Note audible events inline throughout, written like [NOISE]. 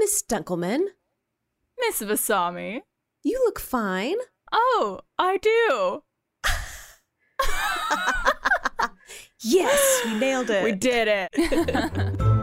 Miss Dunkelman, Miss Vasami. you look fine. Oh, I do. [LAUGHS] Yes, we nailed it. We did it. [LAUGHS]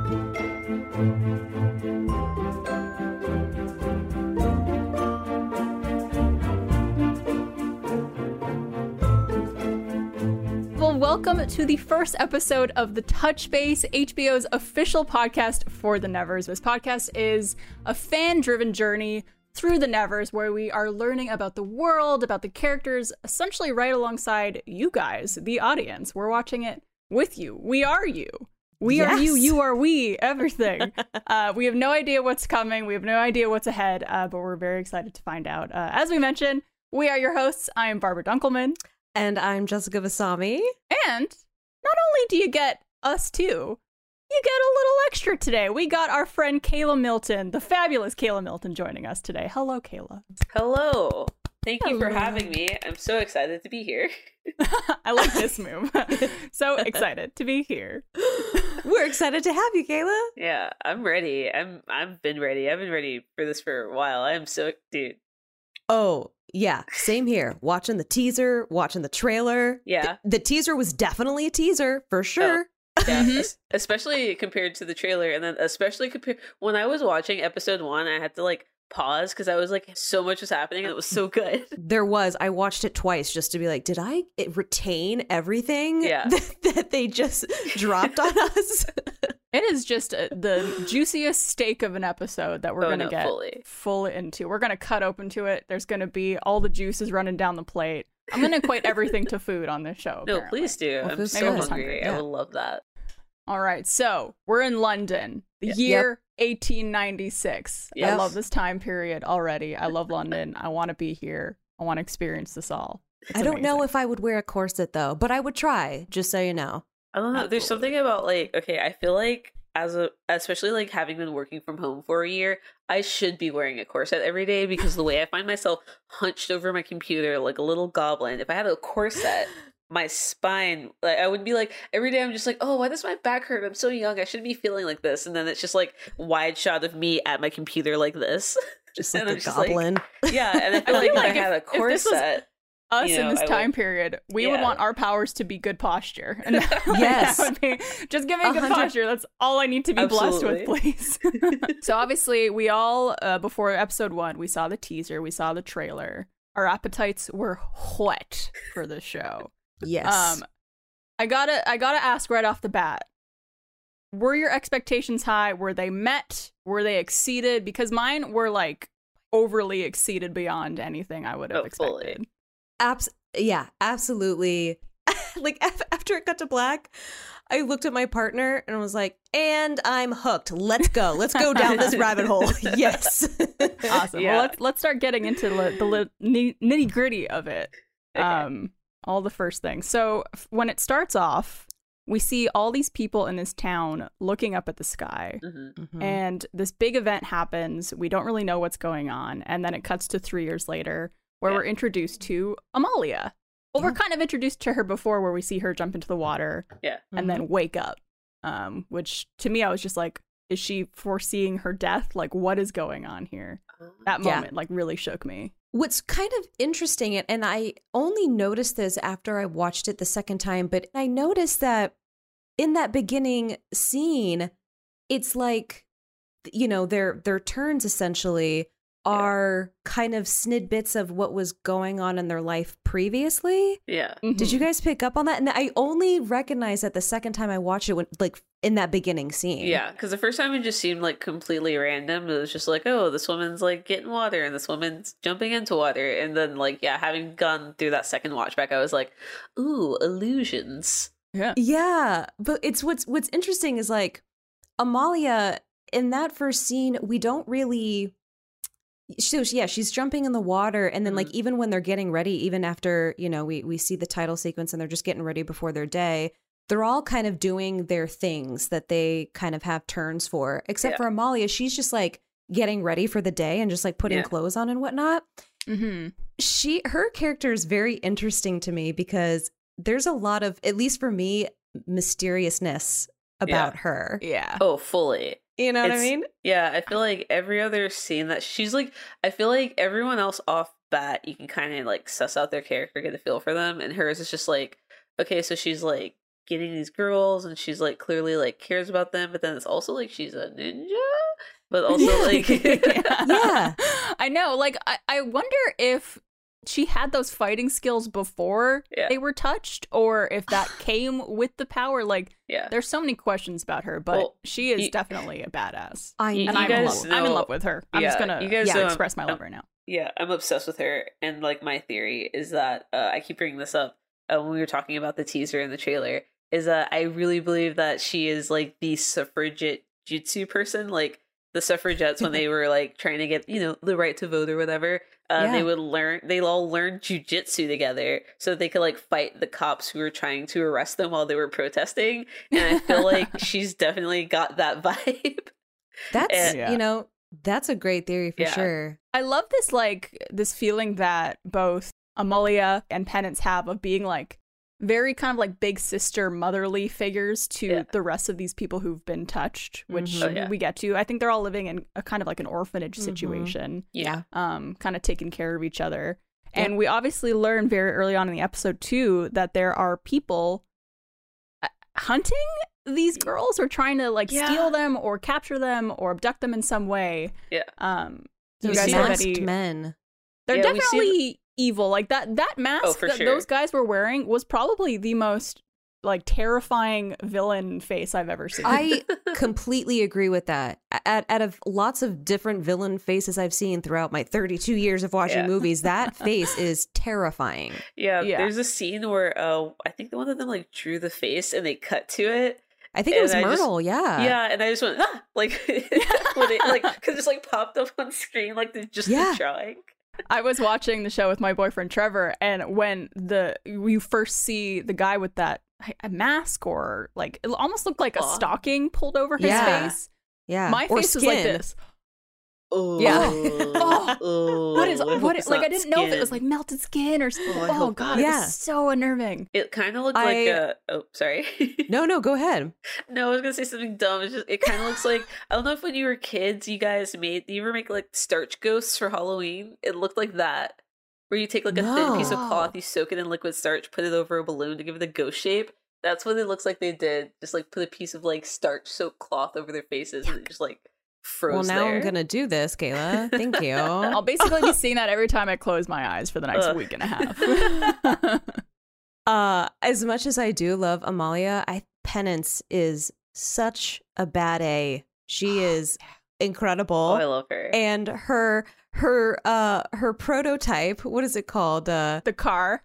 welcome to the first episode of the Touch Base, HBO's official podcast for the Nevers. This podcast is a fan driven journey through the Nevers where we are learning about the world, about the characters, essentially right alongside you guys, the audience. We're watching it with you. We are you. We are you, you are we, [LAUGHS] everything. uh, we have no idea what's coming. We have no idea what's ahead, uh, but we're very excited to find out. Uh, as we mentioned, we are your hosts. I am Barbara Dunkelman. And I'm Jessica Vasami. And not only do you get us two, you get a little extra today. We got our friend Kayla Milton, the fabulous Kayla Milton, joining us today. Hello, Kayla. Hello. Thank you for having me. I'm so excited to be here. [LAUGHS] I like this [LAUGHS] move. [LAUGHS] so excited to be here. We're excited to have you, Kayla. Yeah, I'm ready. I'm I've been ready. I've been ready for this for a while. I'm so dude. Oh, yeah, same here. Watching the teaser, watching the trailer. Yeah. Th- the teaser was definitely a teaser for sure. Yeah, Mhm. [LAUGHS] es- especially compared to the trailer and then especially compared when I was watching episode 1, I had to like pause cuz I was like so much was happening and it was so good. [LAUGHS] There was. I watched it twice just to be like, did I retain everything Yeah. [LAUGHS] that, that they just dropped on us? It is just uh, the juiciest steak of an episode that we're Oh, going to no, get fully. full into. We're going to cut open to it. There's going to be all the juices running down the plate. I'm going to equate [LAUGHS] everything to food on this show. No, apparently. please do. Well, I'm so good. hungry. Hungry, yeah. I would love that. All right, so we're in London, the Yeah. year 1896. I love this time period already. I love London. I want to be here. I want to experience this all. It's I don't know if I would wear a corset though, but I would try, just so you know. I don't know. There's something about like okay, I feel like as a especially like having been working from home for a year, I should be wearing a corset every day because the way I find myself hunched over my computer like a little goblin. If I had a corset, [LAUGHS] my spine like I would be like every day I'm just like, "Oh, why does my back hurt? I'm so young. I shouldn't be feeling like this." And then it's just like wide shot of me at my computer like this. [LAUGHS] Just like a just like- goblin. yeah, and I [LAUGHS] I feel like, if like I had a if- if corset, Us you in this I time would- period, we would want our powers to be good posture. And [LAUGHS] that, [LAUGHS] Yes. that be just give me A good hundred- posture. That's all I need to be blessed with, please. [LAUGHS] so obviously, we all uh, before episode one, we saw the teaser, we saw the trailer. Our appetites were whet for this show. Yes. Um, I gotta, I gotta ask right off the bat: Were your expectations high? Were they met? Were they exceeded? Because mine were like overly exceeded beyond anything I would have Oh, fully. Expected. Abs- yeah, absolutely. [LAUGHS] like af- after it got to black, I looked at my partner and was like, "And I'm hooked. Let's go. Let's go down this [LAUGHS] rabbit hole." [LAUGHS] Yes. Awesome. Yeah. Well, let's let's start getting into the, the li- nitty gritty of it. Okay. Um, all the first things. So f- when it starts off, we see all these people in this town looking up at the sky. Mhm. Mhm. and this big event happens. We don't really know what's going on, and then it cuts to three years later, where Yeah. we're introduced to Amalia. Well, we're kind of introduced to her before, where we see her jump into the water Yeah. and then wake up. Um, which to me, I was just like, is she foreseeing her death? Like, what is going on here? That Yeah. moment, like, really shook me. What's kind of interesting, and- and I only noticed this after I watched it the second time, but I noticed that in that beginning scene, it's like you know their their turns essentially are kind of snidbits of what was going on in their life previously. Yeah. Mm-hmm. Did you guys pick up on that? And I only recognized that the second time I watched it, when, like in that beginning scene. Yeah, because the first time it just seemed like completely random. It was just like, oh, this woman's like getting water and this woman's jumping into water. And then, like, yeah, having gone through that second watch back, I was like, ooh, illusions. Yeah. Yeah, but it's what's what's interesting is like Amalia in that first scene, we don't really. So yeah, she's jumping in the water, and then like Mhm. even when they're getting ready, even after you know we we see the title sequence and they're just getting ready before their day, they're all kind of doing their things that they kind of have turns for. Except Yeah. for Amalia, she's just like getting ready for the day and just like putting Yeah. clothes on and whatnot Mm-hmm. she her character is very interesting to me because there's a lot of at least for me mysteriousness about her Yeah. Oh, fully. You know what i mean Yeah, I feel like every other scene that she's like, I feel like everyone else off bat, you can kind of like suss out their character, get a feel for them, and hers is just like, okay, so she's like getting these girls, and she's like clearly like cares about them, but then it's also like she's a ninja, but [LAUGHS] also like, [LAUGHS] Yeah. I know. Like, I, I wonder if she had those fighting skills before Yeah. they were touched, or if that [SIGHS] came with the power. Like, yeah, there's so many questions about her, but Well, she is you- definitely a badass. i You- And you I'm, in guys love, I'm in love with her. I'm just gonna you guys yeah, know- express my love um, right now. yeah, I'm obsessed with her, and like my theory is that uh, I keep bringing this up uh, when we were talking about the teaser and the trailer. Is that I really believe that she is like the suffragette jutsu person, like the suffragettes when they [LAUGHS] were like trying to get you know the right to vote or whatever. Uh, Yeah. They would learn. They all learned jujitsu together so that they could like fight the cops who were trying to arrest them while they were protesting. And I feel like [LAUGHS] she's definitely got that [LAUGHS] vibe. that's Yeah. you know that's a great theory for Yeah. sure I love this like this feeling that both Amalia and Penance have of being like very kind of like big sister motherly figures to Yeah. the rest of these people who've been touched, which Mhm. Oh, yeah. we get to. I think they're all living in a kind of like an orphanage Mhm. situation, Yeah. um, kind of taking care of each other. Yep. And we obviously learn very early on in the episode too that there are people uh, hunting these girls or trying to like Yeah. steal them or capture them or abduct them in some way. Yeah. Um, do you guys see have masked any? men They're Yeah, definitely evil. Like that that mask Oh, that sure. those guys were wearing was probably the most like terrifying villain face I've ever seen. i [LAUGHS] completely agree with that out, out of lots of different villain faces i've seen throughout my 32 years of watching Yeah. movies that [LAUGHS] face is terrifying Yeah, Yeah. there's a scene where uh, I think the one of them like drew the face and they cut to it. i think it was I just- myrtle yeah yeah, and I just went ah, like [LAUGHS] when it like because it's like popped up on screen like the just Yeah. the drawing. I was watching the show with my boyfriend Trevor, and when the you first see the guy with that a mask or like it almost looked like a stocking pulled over his Yeah. face. yeah My Or face was like this. [LAUGHS] Oh, Yeah. oh, What is what? it's like I didn't know if it was like melted skin or. Oh, Oh, god, Yeah. was so unnerving. It kind of looked I- like a. Oh, sorry. [LAUGHS] no no go ahead No, I was gonna say something dumb. It's just it kind of looks like I don't know if when you were kids, you guys made. You ever make like starch ghosts for Halloween? It looked like that, where you take like a thin piece of cloth, you soak it in liquid starch, put it over a balloon to give it a ghost shape. That's what it looks like they did. Just like put a piece of like starch soaked cloth over their faces, and just like froze well now there. i'm gonna do this kayla thank you [LAUGHS] I'll basically be seeing that every time I close my eyes for the next Ugh. week and a half. [LAUGHS] Uh, as much as I do love Amalia, I Penance is such a bad A. She [GASPS] is incredible. oh, I love her. and her her uh her prototype, what is it called? Uh the car.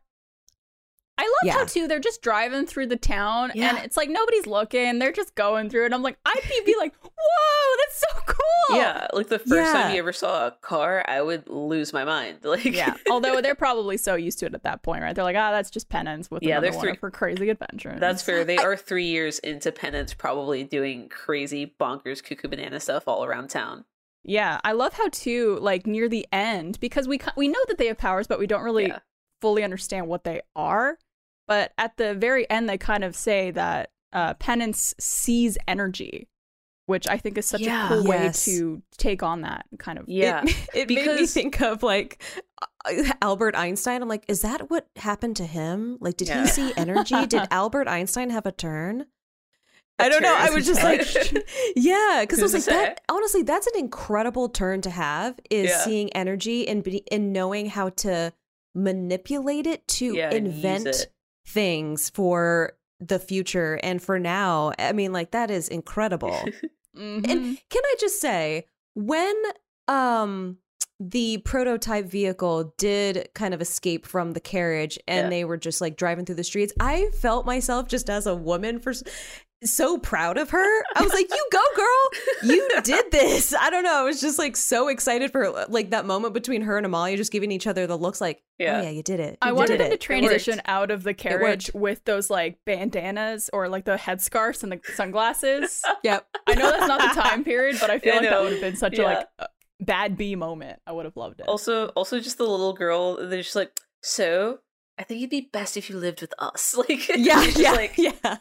I love Yeah. how too they're just driving through the town and it's like nobody's looking. They're just going through and I'm like, I'd be, like, [LAUGHS] whoa, that's so cool. yeah, like the first Yeah. time you ever saw a car, I would lose my mind. [LAUGHS] Like, Yeah. Although they're probably so used to it at that point, right? They're like, ah, that's just penance with Yeah, another they're three- her crazy adventures. That's fair. They [LAUGHS] are three years into penance, probably doing crazy, bonkers, cuckoo banana stuff all around town. Yeah, I love how too, like near the end, because we we know that they have powers, but we don't really Yeah. fully understand what they are. But at the very end, they kind of say that uh, penance sees energy, which I think is such Yeah. a cool Yes. way to take on that kind of. Yeah, it, [LAUGHS] it made me think of like uh, Albert Einstein. I'm like, is that what happened to him? Like, did Yeah. he see energy? did [LAUGHS] Albert Einstein have a turn? I don't know. I was just like, [LAUGHS] yeah, because I was like, that. Honestly, that's an incredible turn to have. Is Yeah. seeing energy and be, and knowing how to manipulate it to Yeah, invent it. Things for the future and for now. I mean, like that is incredible. Mhm. [LAUGHS] And can I just say, when um the prototype vehicle did kind of escape from the carriage and Yeah. they were just like driving through the streets, I felt myself just as a woman for s- so proud of her. I was like, [LAUGHS] "You go, girl! You did this!" I don't know. I was just like so excited for like that moment between her and Amalia just giving each other the looks like, oh, Yeah. "Oh yeah, you did it." I You wanted did them to transition out of the carriage with those like bandanas or like the headscarves and the sunglasses. [LAUGHS] Yep. I know that's not the time period, but I feel I like that would have been such Yeah. a like a bad B moment. I would have loved it. Also, also just the little girl. They're just like, so I think it'd be best if you lived with us. [LAUGHS] Like, Yeah, just yeah, like, yeah.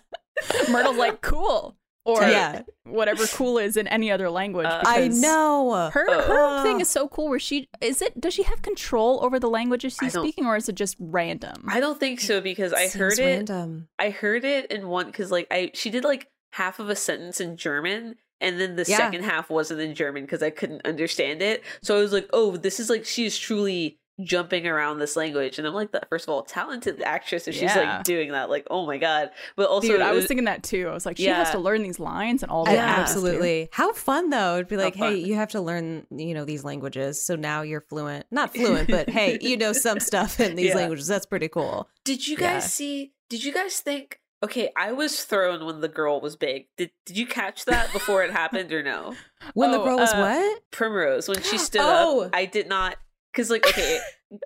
[LAUGHS] Myrtle's like cool or Yeah. whatever cool is in any other language. Uh, I know. Her her Uh. thing is so cool. Where she is it? Does she have control over the languages I she's speaking, or is it just random? I don't think so because I heard it. random. I heard it in one because like I she did like half of a sentence in German and then the Yeah. second half wasn't in German because I couldn't understand it. So I was like, oh, this is like she is truly jumping around this language, and I'm like, that first of all, talented actress if she's Yeah. like doing that. Like, oh my god! But also, Dude, I it was thinking that too. I was like, she has to learn these lines and all I- that. absolutely. How fun though. It'd be How like, hey, fun. you have to learn, you know, these languages. So now you're fluent. Not [LAUGHS] fluent, but hey, you know some stuff in these Yeah. languages. That's pretty cool. Did you Yeah. guys see? Did you guys think? Okay, I was thrown when the girl was big. Did Did you catch that before it happened or no? [LAUGHS] When the Oh, girl was uh, what? Primrose when she stood Oh. up. I did not because like okay,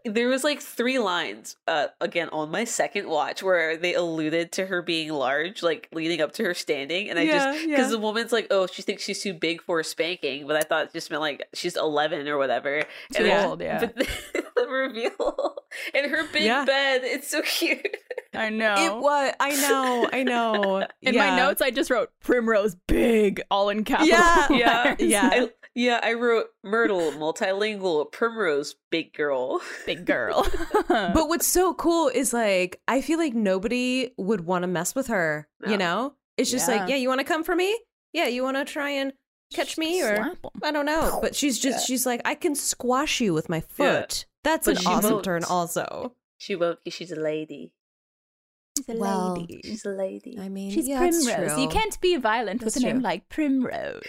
there was like three lines uh again on my second watch where they alluded to her being large, like leading up to her standing, and I Yeah, just yeah. because the woman's like, oh, she thinks she's too big for a spanking, but I thought it just meant like she's eleven or whatever. Too then- old, yeah. But [LAUGHS] then the reveal and her big Yeah. bed, it's so cute. I [LAUGHS] know. It was. I know. I know. [LAUGHS] In Yeah. my notes, I just wrote Primrose big, all in capital. Yeah, yeah, yeah. I, yeah. I wrote Myrtle, multilingual, Primrose, big girl. big [LAUGHS] girl. [LAUGHS] But what's so cool is like, I feel like nobody would want to mess with her. No. You know? It's just Yeah. like, yeah, you want to come for me? Yeah, you want to try and catch me or I don't know. But [LAUGHS] she's just, she's like, I can squash you with my Yeah. foot. That's But an awesome won't. turn, also. She won't because she's a lady. She's a Well, lady. She's a lady. I mean, She's yeah, that's Primrose. You can't be violent That's with a name like Primrose.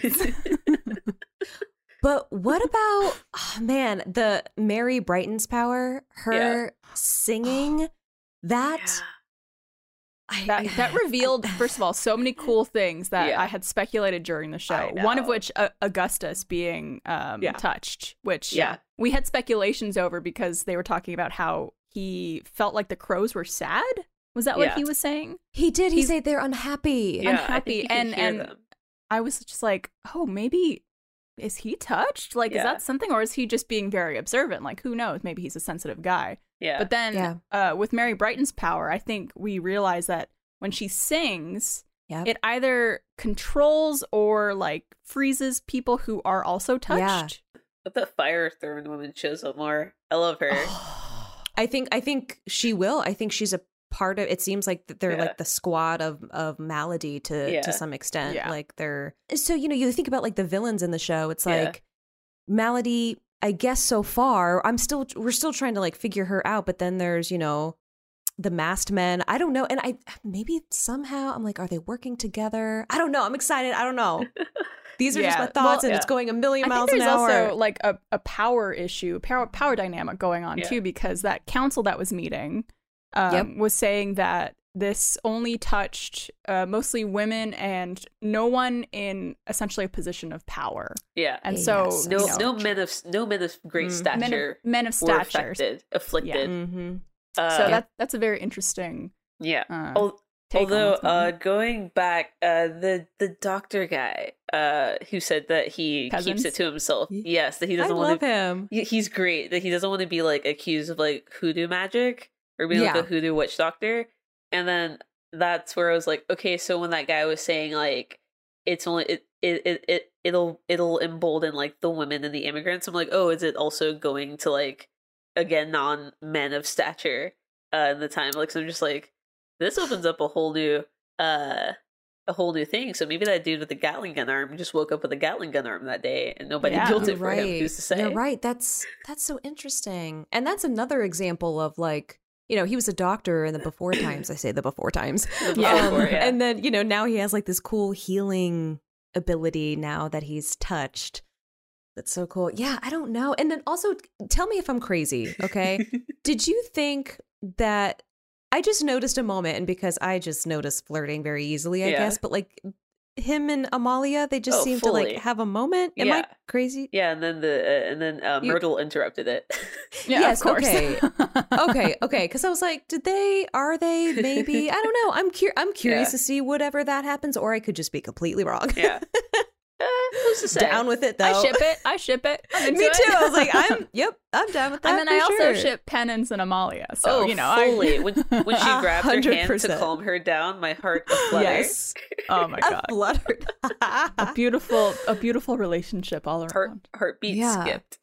But what [LAUGHS] about oh, man, the Mary Brighton's power, her singing that I, that that revealed [LAUGHS] first of all so many cool things that Yeah. I had speculated during the show. One of which uh, Augustus being um, Yeah. touched, which Yeah. we had speculations over because they were talking about how he felt like the crows were sad. Was that what Yeah. he was saying? he did. He He's- said they're unhappy. yeah, unhappy, think you can and- and- them. I was just like, oh, maybe is he touched? Like, is that something, or is he just being very observant? Like, who knows? Maybe he's a sensitive guy. Yeah, But then, Yeah. uh, with Mary Brighton's power, I think we realize that when she sings, Yep. it either controls or like freezes people who are also Yeah. touched. but the fire throwing woman shows up more. I love her. [SIGHS] I think I think she will. I think she's a part of it seems like they're Yeah. like the squad of of Maladie to Yeah. to some extent. Yeah. Like they're so you know, you think about like the villains in the show, it's Yeah. like Maladie, I guess so far, I'm still we're still trying to like figure her out, but then there's, you know, the masked men. I don't know. And I maybe somehow I'm like, are they working together? I don't know. I'm excited. I don't know. [LAUGHS] These are just my thoughts, Well, and it's going a million miles think an there's hour. also like a, a power issue, power power dynamic going on Yeah. too, because that council that was meeting um, Yep. was saying that this only touched uh, mostly women and no one in essentially a position of power. yeah, And Yes. so no, you know, no men of no men of great Mm. men stature of, men of were stature. affected, afflicted. Mhm. Uh, So that that's a very interesting. yeah. Uh, Al- take Although, going on. uh, going back, uh, the the doctor guy, uh, who said that he Cousens? keeps it to himself. Yes, that he doesn't love want to. him. He's great. That he doesn't want to be like accused of like hoodoo magic or being like Yeah. a hoodoo witch doctor. And then that's where I was like, okay, so when that guy was saying like it's only it it it, it it'll it'll embolden like the women and the immigrants. I'm like, oh, is it also going to like again non men of stature uh in the time? Like, so I'm just like, this opens up a whole new uh a whole new thing. So maybe that dude with the Gatling gun arm just woke up with a Gatling gun arm that day, and nobody [LAUGHS] Yeah. built it for him. Who's to say? You're right. That's that's so interesting, and that's another example of like you know he was a doctor in the before times. I say the before times, [LAUGHS] The Yeah. before, yeah. and then you know now he has like this cool healing ability now that he's touched. That's so cool. Yeah, I don't know. And then also tell me if I'm crazy, okay? [LAUGHS] Did you think that I just noticed a moment and because I just noticed flirting very easily, I Yeah. guess, but like him and Amalia, they just Oh, seem to like have a moment. Am I crazy? yeah, and then the uh, and then uh, You- Myrtle interrupted it. [LAUGHS] Yeah, yes, of course. okay. [LAUGHS] okay, okay. Because I was like, did they? Are they? [LAUGHS] Maybe. I don't know. I'm cur- I'm curious Yeah. to see whatever that happens, or I could just be completely wrong. yeah. Uh, who's to say? Down with it though. I ship it. I ship it. I'm [LAUGHS] into Me it. too. I was like, I'm. [LAUGHS] Yep, I'm down with that. and then I also sure. ship Penance and Amalia. So oh, you know, I- fully. [LAUGHS] when when she A grabbed her hand to calm her down, my heart fluttered. Yes, oh my god, fluttered. a beautiful, a beautiful relationship all around. Heart heartbeat Yeah. skipped.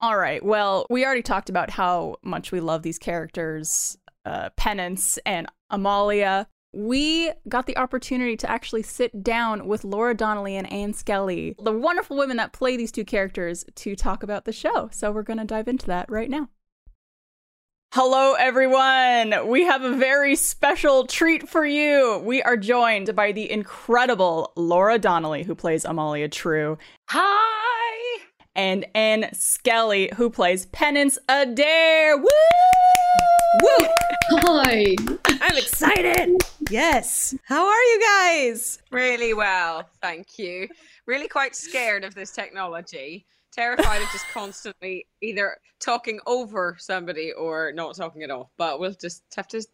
All right. Well, we already talked about how much we love these characters, uh, Penance and Amalia. We got the opportunity to actually sit down with Laura Donnelly and Ann Skelly, the wonderful women that play these two characters, to talk about the show. So we're going to dive into that right now. Hello, everyone. We have a very special treat for you. We are joined by the incredible Laura Donnelly, who plays Amalia True, Hi. and Ann Skelly, who plays Penance Adair. Woo! Woo! Hi. I'm excited. Yes. How are you guys? Really well, thank you. Really quite scared of this technology. Terrified of just [LAUGHS] constantly either talking over somebody or not talking at all. But we'll just have to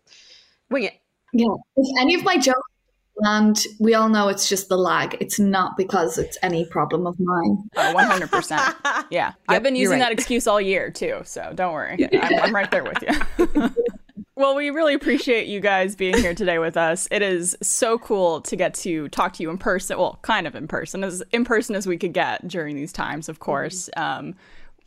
wing it. Yeah. If any of my jokes land, we all know it's just the lag. It's not because it's any problem of mine. Oh, 100%. [LAUGHS] Yeah. I've been using right. that excuse all year, too. So don't worry. [LAUGHS] I'm, I'm right there with you. [LAUGHS] well, we really appreciate you guys being here today with us. It is so cool to get to talk to you in person. Well, kind of in person, as in person as we could get during these times, of course. Um,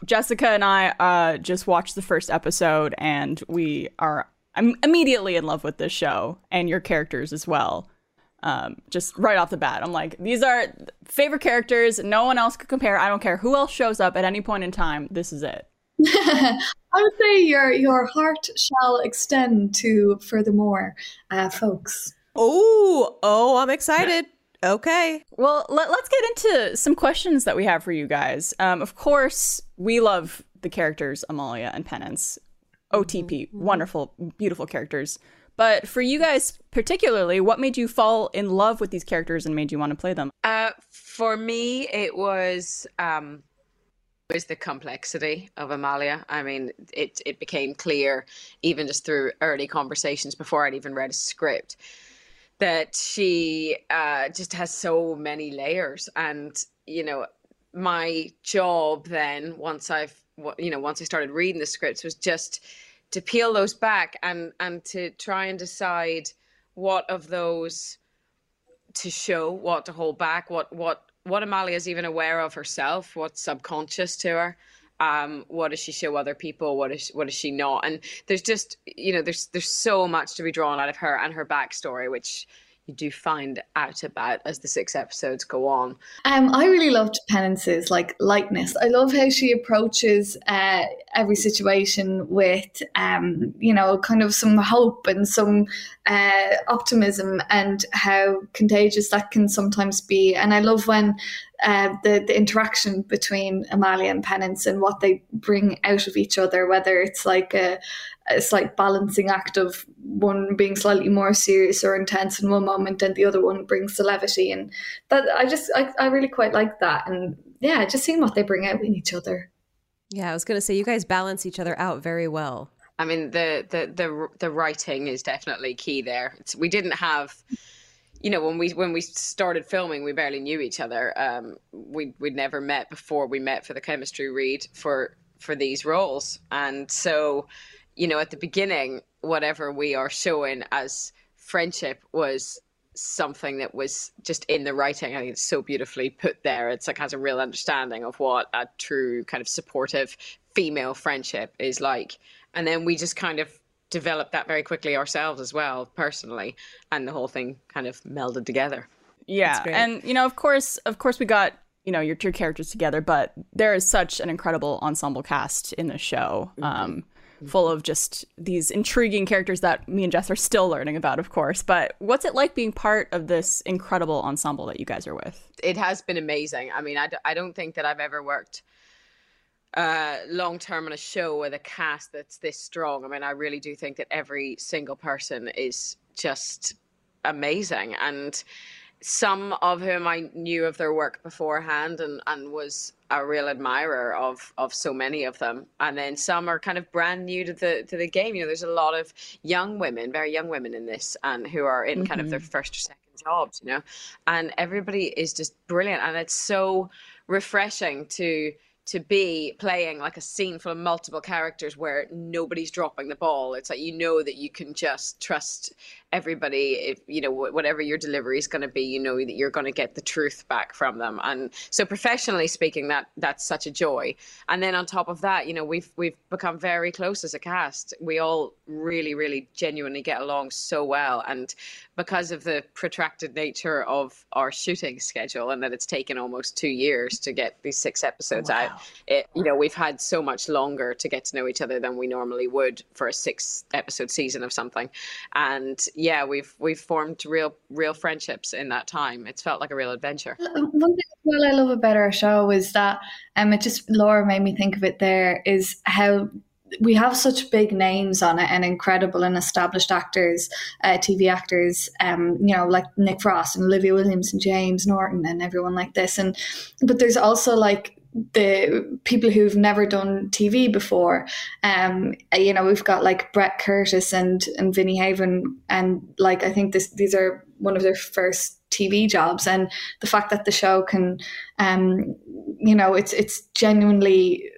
Jessica and I uh, just watched the first episode, and we are I'm immediately in love with this show and your characters as well. Um, just right off the bat, I'm like, these are favorite characters. No one else could compare. I don't care who else shows up at any point in time. This is it. [LAUGHS] I would say your your heart shall extend to furthermore, uh, folks. Oh, oh, I'm excited. Okay. Well, let, us get into some questions that we have for you guys. Um, of course, we love the characters Amalia and Penance. OTP, wonderful, beautiful characters. But for you guys particularly, what made you fall in love with these characters and made you want to play them? Uh, for me, it was um, it was the complexity of Amalia. I mean, it it became clear even just through early conversations before I'd even read a script that she uh, just has so many layers. And you know, my job then once I've you know once I started reading the scripts was just to peel those back and and to try and decide what of those to show, what to hold back, what what what Amalia is even aware of herself, what's subconscious to her. Um, what does she show other people? What is what is she not? And there's just you know there's there's so much to be drawn out of her and her backstory, which you do find out about as the six episodes go on. Um, I really loved Penance's like lightness. I love how she approaches uh, every situation with, um, you know, kind of some hope and some uh, optimism, and how contagious that can sometimes be. And I love when uh, the the interaction between Amalia and Penance and what they bring out of each other, whether it's like a, a slight balancing act of one being slightly more serious or intense in one moment and the other one brings the levity and that I just I, I really quite like that and yeah just seeing what they bring out in each other Yeah, I was gonna say you guys balance each other out very well. I mean, the the the the writing is definitely key there. It's, we didn't have, you know, when we when we started filming, we barely knew each other. Um, we we'd never met before we met for the chemistry read for for these roles, and so, you know, at the beginning, whatever we are showing as friendship was something that was just in the writing. I think it's so beautifully put there. It's like has a real understanding of what a true kind of supportive female friendship is like. And then we just kind of developed that very quickly ourselves as well, personally, and the whole thing kind of melded together. Yeah, and you know, of course, of course, we got you know your two characters together, but there is such an incredible ensemble cast in the show. Mm-hmm. Um, full of just these intriguing characters that me and Jess are still learning about, of course. But what's it like being part of this incredible ensemble that you guys are with? It has been amazing. I mean, I d- I don't think that I've ever worked uh, long term on a show with a cast that's this strong. I mean, I really do think that every single person is just amazing. And some of whom I knew of their work beforehand and, and was a real admirer of of so many of them. And then some are kind of brand new to the to the game. You know, there's a lot of young women, very young women in this and who are in mm-hmm. kind of their mm-hmm. first or second jobs, you know. And everybody is just brilliant and it's so refreshing to to be playing like a scene full of multiple characters where nobody's dropping the ball. It's like you know that you can just trust everybody if you know whatever your delivery is going to be you know that you're going to get the truth back from them and so professionally speaking that that's such a joy and then on top of that you know we've we've become very close as a cast we all really really genuinely get along so well and because of the protracted nature of our shooting schedule and that it's taken almost 2 years to get these 6 episodes oh, wow. out it, you know we've had so much longer to get to know each other than we normally would for a 6 episode season of something and yeah, we've we've formed real real friendships in that time. It's felt like a real adventure. One thing well I love about our show is that um it just Laura made me think of it there is how we have such big names on it and incredible and established actors, uh, TV actors, um, you know, like Nick Frost and Olivia Williams and James Norton and everyone like this. And but there's also like the people who've never done TV before. Um, you know, we've got like Brett Curtis and and Vinnie Heaven, and like I think this these are one of their first TV jobs, and the fact that the show can, um, you know, it's it's genuinely.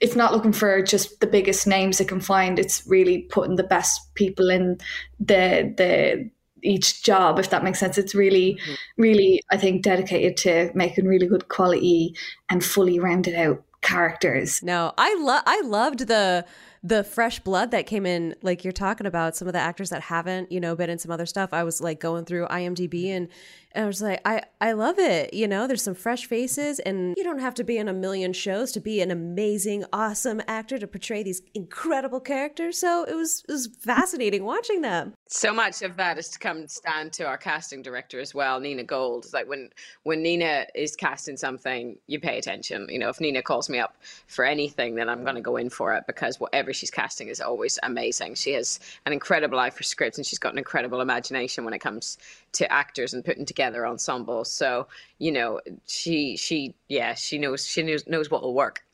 It's not looking for just the biggest names it can find. It's really putting the best people in the the each job, if that makes sense. It's really, mm-hmm. really, I think, dedicated to making really good quality and fully rounded out characters. No, I love I loved the the fresh blood that came in like you're talking about some of the actors that haven't you know been in some other stuff i was like going through imdb mm-hmm. and and I was like, I, I love it. You know, there's some fresh faces, and you don't have to be in a million shows to be an amazing, awesome actor to portray these incredible characters. So it was it was fascinating watching them. So much of that is to come stand to our casting director as well, Nina Gold. It's like when when Nina is casting something, you pay attention. You know, if Nina calls me up for anything, then I'm going to go in for it because whatever she's casting is always amazing. She has an incredible eye for scripts, and she's got an incredible imagination when it comes to actors and putting together ensembles. So you know, she she yeah she knows she knows knows what will work.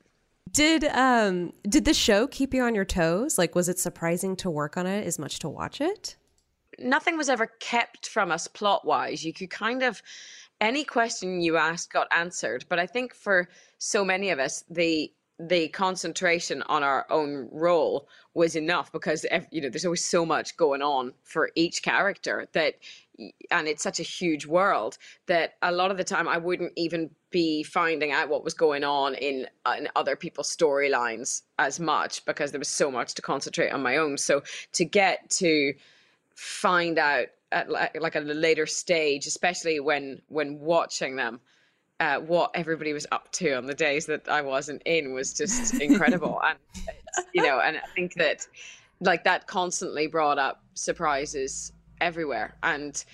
Did um did the show keep you on your toes? Like, was it surprising to work on it as much to watch it? Nothing was ever kept from us plot wise. You could kind of any question you asked got answered, but I think for so many of us, the the concentration on our own role was enough because you know there's always so much going on for each character that and it's such a huge world that a lot of the time I wouldn't even be finding out what was going on in uh, in other people's storylines as much because there was so much to concentrate on my own. So to get to find out at like, like at a later stage, especially when when watching them, uh, what everybody was up to on the days that I wasn't in was just [LAUGHS] incredible. and you know, and I think that like that constantly brought up surprises everywhere. And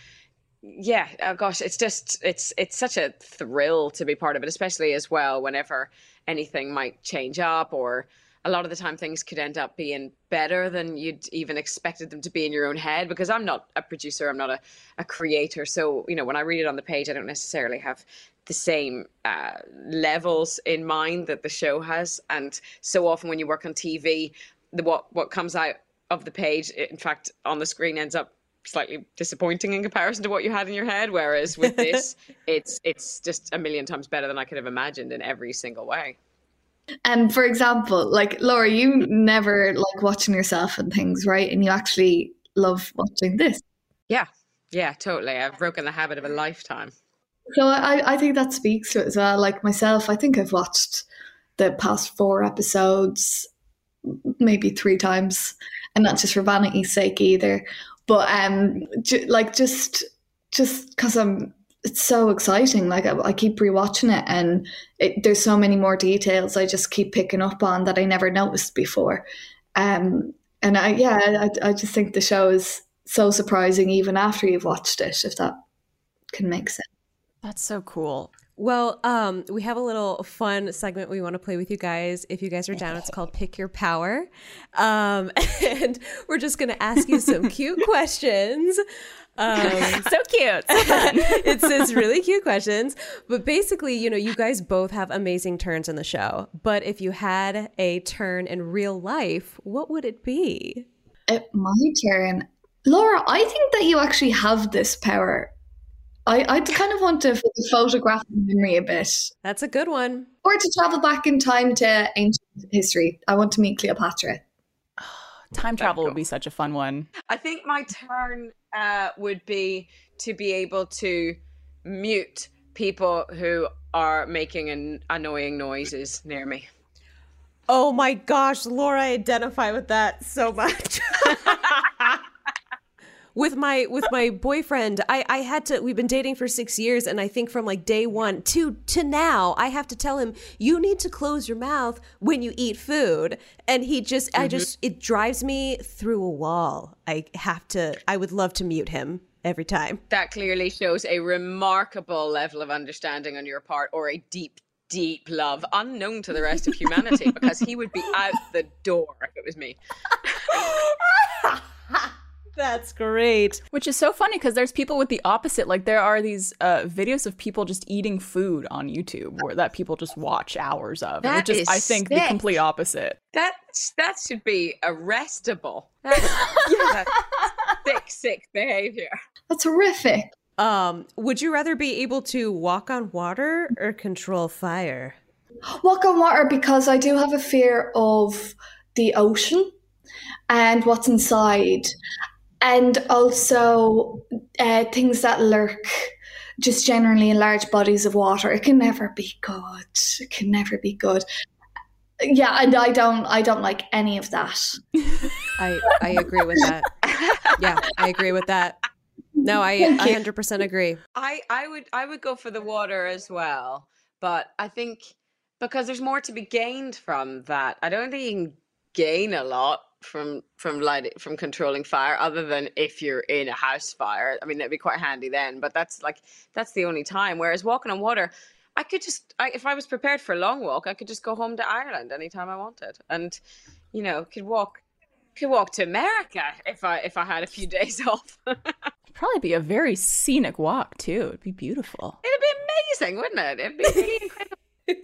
yeah oh gosh it's just it's it's such a thrill to be part of it especially as well whenever anything might change up or a lot of the time things could end up being better than you'd even expected them to be in your own head. Because i'm not a producer i'm not a, a creator. So you know when i read it on the page i don't necessarily have the same uh, levels in mind that the show has and so often when you work on tv the what what comes out of the page in fact on the screen ends up slightly disappointing in comparison to what you had in your head. Whereas with [LAUGHS] this, it's it's just a million times better than I could have imagined in every single way. And for example, like Laura, you never like watching yourself and things, right? And you actually love watching this. Yeah, yeah, totally. I've broken the habit of a lifetime. So I, I think that speaks to it as well. Like myself, I think I've watched the past four episodes maybe three times, and not just for vanity's sake either. But um, ju- like just just because I'm, it's so exciting. Like I, I keep rewatching it, and it, there's so many more details I just keep picking up on that I never noticed before. Um, and I yeah, I, I just think the show is so surprising even after you've watched it. If that can make sense. That's so cool. Well, um, we have a little fun segment we want to play with you guys. If you guys are down, it's called Pick Your Power. Um, [LAUGHS] and we're just going to ask you some cute [LAUGHS] questions. Um, [LAUGHS] so cute. it's it's really cute questions. But basically, you know, you guys both have amazing turns in the show. But if you had a turn in real life, what would it be? It, my turn. Laura, I think that you actually have this power. I, I kind of want to photograph the memory a bit. That's a good one. Or to travel back in time to ancient history. I want to meet Cleopatra. [SIGHS] Time travel would be such a fun one. I think my turn uh, would be to be able to mute people who are making an annoying noises near me. Oh my gosh, Laura, I identify with that so much. [LAUGHS] with my with my boyfriend i i had to we've been dating for six years and i think from like day one to to now i have to tell him you need to close your mouth when you eat food. And he just mm-hmm. i just it drives me through a wall. I have to i would love to mute him every time. That clearly shows a remarkable level of understanding on your part or a deep deep love unknown to the rest of humanity because he would be [LAUGHS] out the door if it was me [LAUGHS] That's great. Which is so funny because there's people with the opposite. Like there are these uh, videos of people just eating food on YouTube, where that people just watch hours of. That which is, is I think, sick. the complete opposite. That that should be arrestable. [LAUGHS] That's, that's [LAUGHS] sick, sick behavior. That's horrific. Um, would you rather be able to walk on water or control fire? Walk on water because I do have a fear of the ocean and what's inside and also uh, things that lurk just generally in large bodies of water. It can never be good. It can never be good. Yeah, and I don't I don't like any of that. I I agree with that. yeah, I agree with that. No, I I hundred percent agree. I I would I would go for the water as well, but I think because there's more to be gained from that. I don't think you can gain a lot from from lighting from controlling fire other than if you're in a house fire. I mean that'd be quite handy then but that's like that's the only time. Whereas walking on water i could just I, if i was prepared for a long walk i could just go home to ireland anytime i wanted and you know could walk could walk to america if i if i had a few [LAUGHS] days off. Probably be a very scenic walk too. It'd be beautiful. it'd be amazing wouldn't it? It'd be really [LAUGHS] incredible [LAUGHS]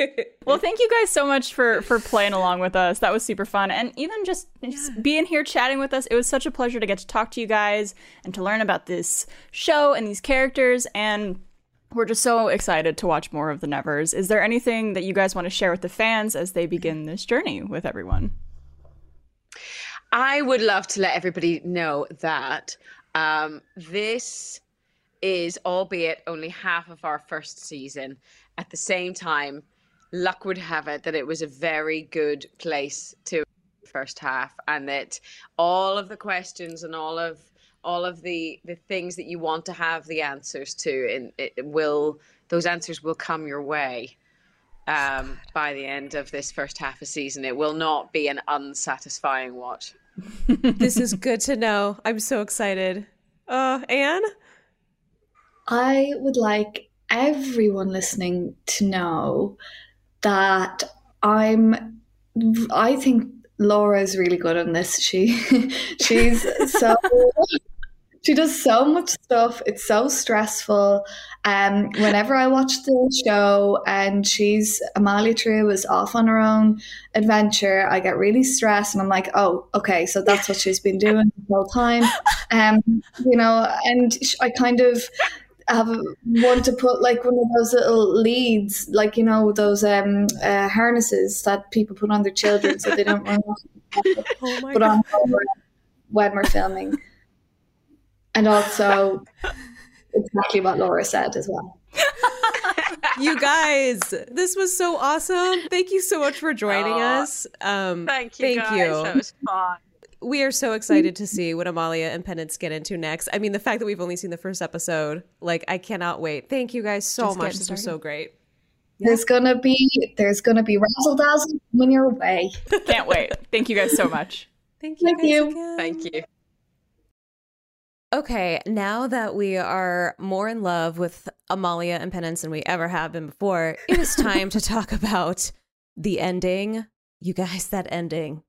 Well, thank you guys so much for for playing along with us. That was super fun, and even just, just being here chatting with us. It was such a pleasure to get to talk to you guys and to learn about this show and these characters. And we're just so excited to watch more of the Nevers. Is there anything that you guys want to share with the fans as they begin this journey with everyone? I would love to let everybody know that um, this is, albeit only half of our first season. At the same time, luck would have it that it was a very good place to first half, and that all of the questions and all of all of the the things that you want to have the answers to, and it will those answers will come your way um, by the end of this first half of season. It will not be an unsatisfying watch. [LAUGHS] this is good to know. I'm so excited. Uh, Ann? I would like everyone listening to know that I'm I think Laura's really good on this. She [LAUGHS] she's so [LAUGHS] she does so much stuff. It's so stressful. Um, whenever I watch the show and she's Amalia True is off on her own adventure, I get really stressed and I'm like, oh, okay, so that's what she's been doing the whole time. [LAUGHS] Um, you know, and I kind of have one to put like one of those little leads, like you know those um, uh, harnesses that people put on their children so they don't run off. [LAUGHS] Oh my Put on when we're filming, and also exactly what Laura said as well. [LAUGHS] you guys, this was so awesome. Thank you so much for joining Aw. us. Um, Thank you, Thank guys. you. That was fun. We are so excited to see what Amalia and Penance get into next. I mean, the fact that we've only seen the first episode, like, I cannot wait. Thank you guys so Just much. getting This was so great. There's gonna be there's gonna be razzle dazzle when you're away. [LAUGHS] Can't wait. Thank you guys so much. Thank you. Thank you. again. Thank you. Okay, now that we are more in love with Amalia and Penance than we ever have been before, it is [LAUGHS] time to talk about the ending. You guys, that ending.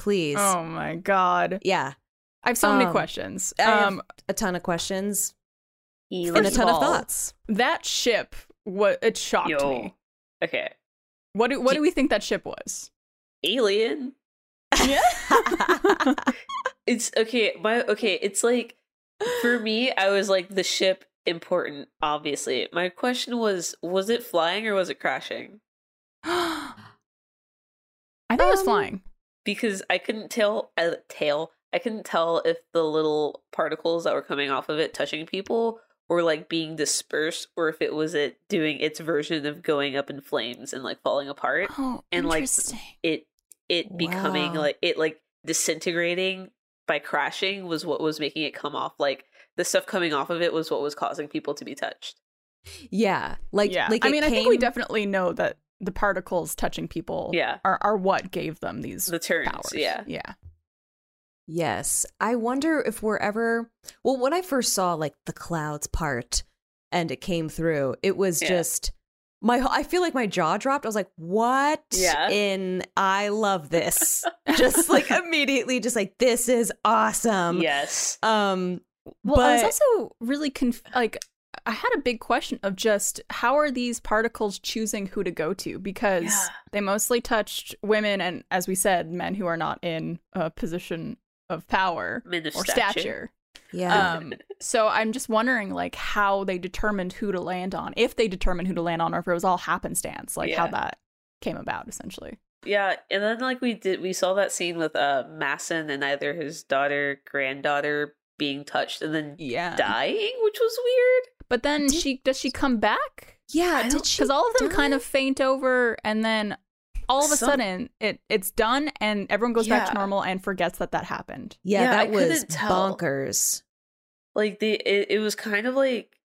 Please. Oh my god. Yeah, I have so many Um, questions. I have Um a ton of questions First and a ton of all- thoughts. that ship what it shocked Yo. me. Okay. What do what do we think that ship was? Alien. Yeah. [LAUGHS] It's okay. My okay. It's like for me, I was like the ship important. Obviously, my question was: was it flying or was it crashing? [GASPS] I think it was Um, flying. Because I couldn't tell. Uh, tail. I couldn't tell if the little particles that were coming off of it touching people were like being dispersed, or if it was it doing its version of going up in flames and like falling apart. Oh, and, like, interesting. it it becoming Wow. like it like disintegrating by crashing was what was making it come off like the stuff coming off of it was what was causing people to be touched yeah, like, yeah. like I it mean, I think we definitely know that the particles touching people Yeah. are, are what gave them these the turns powers. yeah Yeah. Yes. I wonder if we're ever well when I first saw like the clouds part and it came through, it was Yeah. just my I feel like my jaw dropped. I was like, "What?" Yeah. In I love this. [LAUGHS] just like immediately just like this is awesome. yes Um Well, I was also really conf- like I had a big question of just how are these particles choosing who to go to because Yeah. they mostly touched women and as we said men who are not in a position of power Men of or stature. stature. yeah. Um so I'm just wondering like how they determined who to land on if they determined who to land on or if it was all happenstance like how that came about essentially. yeah and then like we did we saw that scene with uh Massen and either his daughter granddaughter being touched and then Yeah. dying which was weird But then Did- she does she come back? yeah, I did she because all of them kind of faint over and then all of a Some- sudden it it's done and everyone goes back to normal and forgets that that happened Yeah, Yeah, I that was couldn't tell. bonkers. like the it, it was kind of like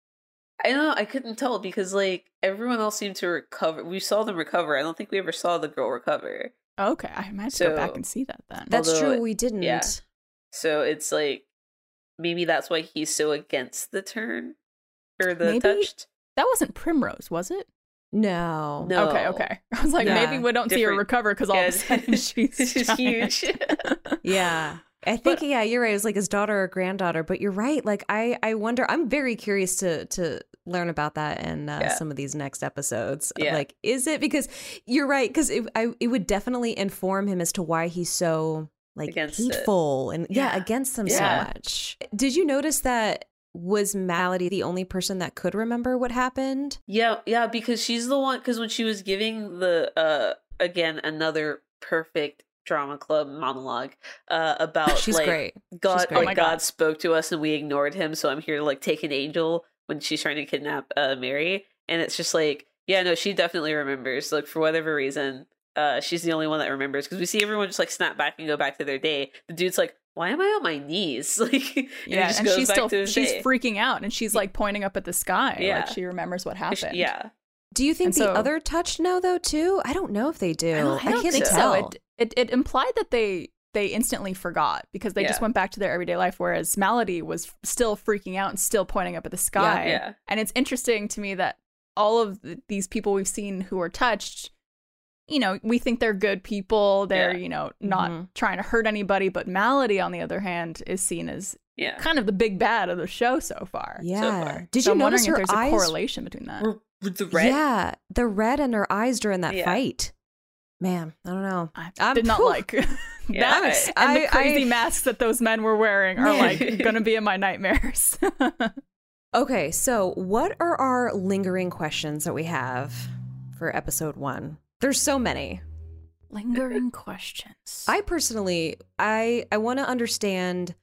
I don't know, I couldn't tell because like everyone else seemed to recover. We saw them recover. I don't think we ever saw the girl recover. okay i might have to go back and see that then That's Although true. We didn't. yeah. So it's like maybe that's why he's so against the turn or the Maybe- touched. that wasn't primrose was it No. No. okay okay i was like Yeah. maybe we don't see her recover because all of a sudden [LAUGHS] she's she's huge. [LAUGHS] Yeah. I think yeah, you're right. It was like his daughter or granddaughter, but you're right. Like I I wonder I'm very curious to to learn about that in uh, Yeah. some of these next episodes. Yeah. Like is it because you're right cuz it I it would definitely inform him as to why he's so like Against it. hateful and yeah, Yeah. against them Yeah. so much. Did you notice that was Maladie the only person that could remember what happened? Yeah, yeah, because she's the one. Because when she was giving the uh again another perfect drama club monologue uh about [LAUGHS] She's like great. God, great. Oh like my God. God. spoke to us and we ignored him, so I'm here to like take an angel when she's trying to kidnap uh Mary, and it's just like, yeah, no, she definitely remembers. Like for whatever reason, uh, she's the only one that remembers because we see everyone just like snap back and go back to their day. The dude's like, why am I on my knees? [LAUGHS] Like, and yeah just and goes she's back still she's day. freaking out and she's like pointing up at the sky Yeah. like she remembers what happened Yeah, Do you think And the so- other touched know though too? I don't know if they do. I don't- I don't can't think tell. so. It, it it implied that they they instantly forgot because they just went back to their everyday life, whereas Maladie was still freaking out and still pointing up at the sky. yeah. And it's interesting to me that all of th- these people we've seen who are touched, you know, we think they're good people. They're Yeah. you know not Mhm. trying to hurt anybody, but Maladie, on the other hand, is seen as yeah. kind of the big bad of the show so far. Yeah. So far. Did So you I'm notice wondering her if there's eyes? a correlation between that. With- With the red, Yeah, the red in her eyes during that Yeah. fight. Man, I don't know. I I'm- did not whew. like [LAUGHS] Yeah, that. I- and the crazy I- masks that those men were wearing are like [LAUGHS] gonna be in my nightmares. [LAUGHS] Okay, so what are our lingering questions that we have for episode one? There's so many. Lingering questions. I personally, I I want to understand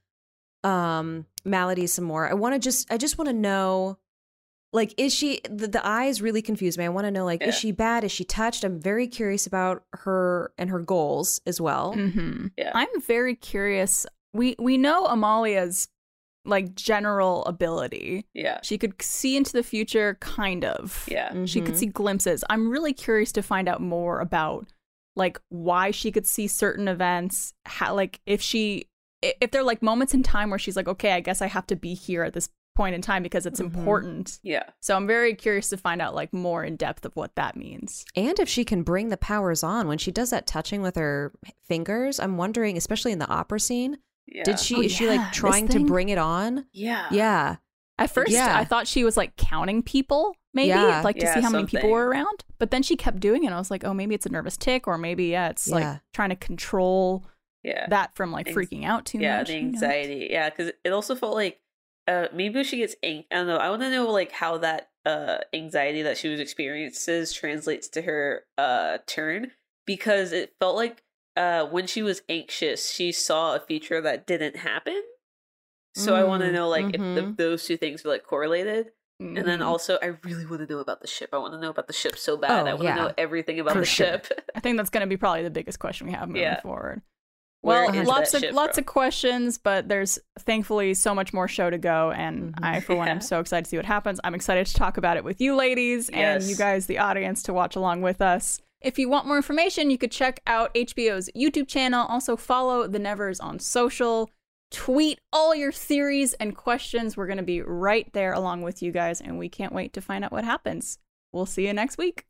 um Maladie some more. I want to just I just want to know like is she the, the eyes really confuse me i want to know like Yeah. is she bad is she touched i'm very curious about her and her goals as well hmm Yeah. I'm very curious. We we know Amalia's like general ability. Yeah. She could see into the future, kind of. Yeah. She could Mhm. see glimpses. I'm really curious to find out more about like why she could see certain events. How like if she if they're like moments in time where she's like, okay, I guess I have to be here at this point in time because it's Mhm. important. Yeah. So I'm very curious to find out like more in depth of what that means. and if she can bring the powers on when she does that touching with her fingers i'm wondering especially in the opera scene Yeah. did she Oh, is she like trying to bring it on Yeah. yeah At first, Yeah. I thought she was like counting people, maybe Yeah. like to Yeah, see how many people were around. But then she kept doing it. And I was like, oh, maybe it's a nervous tick, or maybe yeah, it's Yeah. like trying to control Yeah. that from like Anx- freaking out too much. yeah, much. the you know? anxiety. Yeah, because it also felt like uh maybe she gets ang- I don't know. I want to know like how that uh anxiety that she was experiences translates to her uh turn because it felt like uh when she was anxious, she saw a feature that didn't happen. So I want to Mm, know like if the, mhm. those two things were like correlated. And then Mhm. also, I really want to know about the ship. I want to know about the ship so bad. Oh, I want to yeah. know everything about For the sure. ship. I think that's going to be probably the biggest question we have moving Yeah. forward. Well, lots of ship lots from? of questions, but there's thankfully so much more show to go, and Mhm. I, for one, am [LAUGHS] so excited to see what happens. I'm excited to talk about it with you, ladies, and you guys, the audience, to watch along with us. If you want more information, you could check out HBO's YouTube channel. Also, follow the Nevers on social. Tweet all your theories and questions. We're going to be right there along with you guys, and we can't wait to find out what happens. We'll see you next week.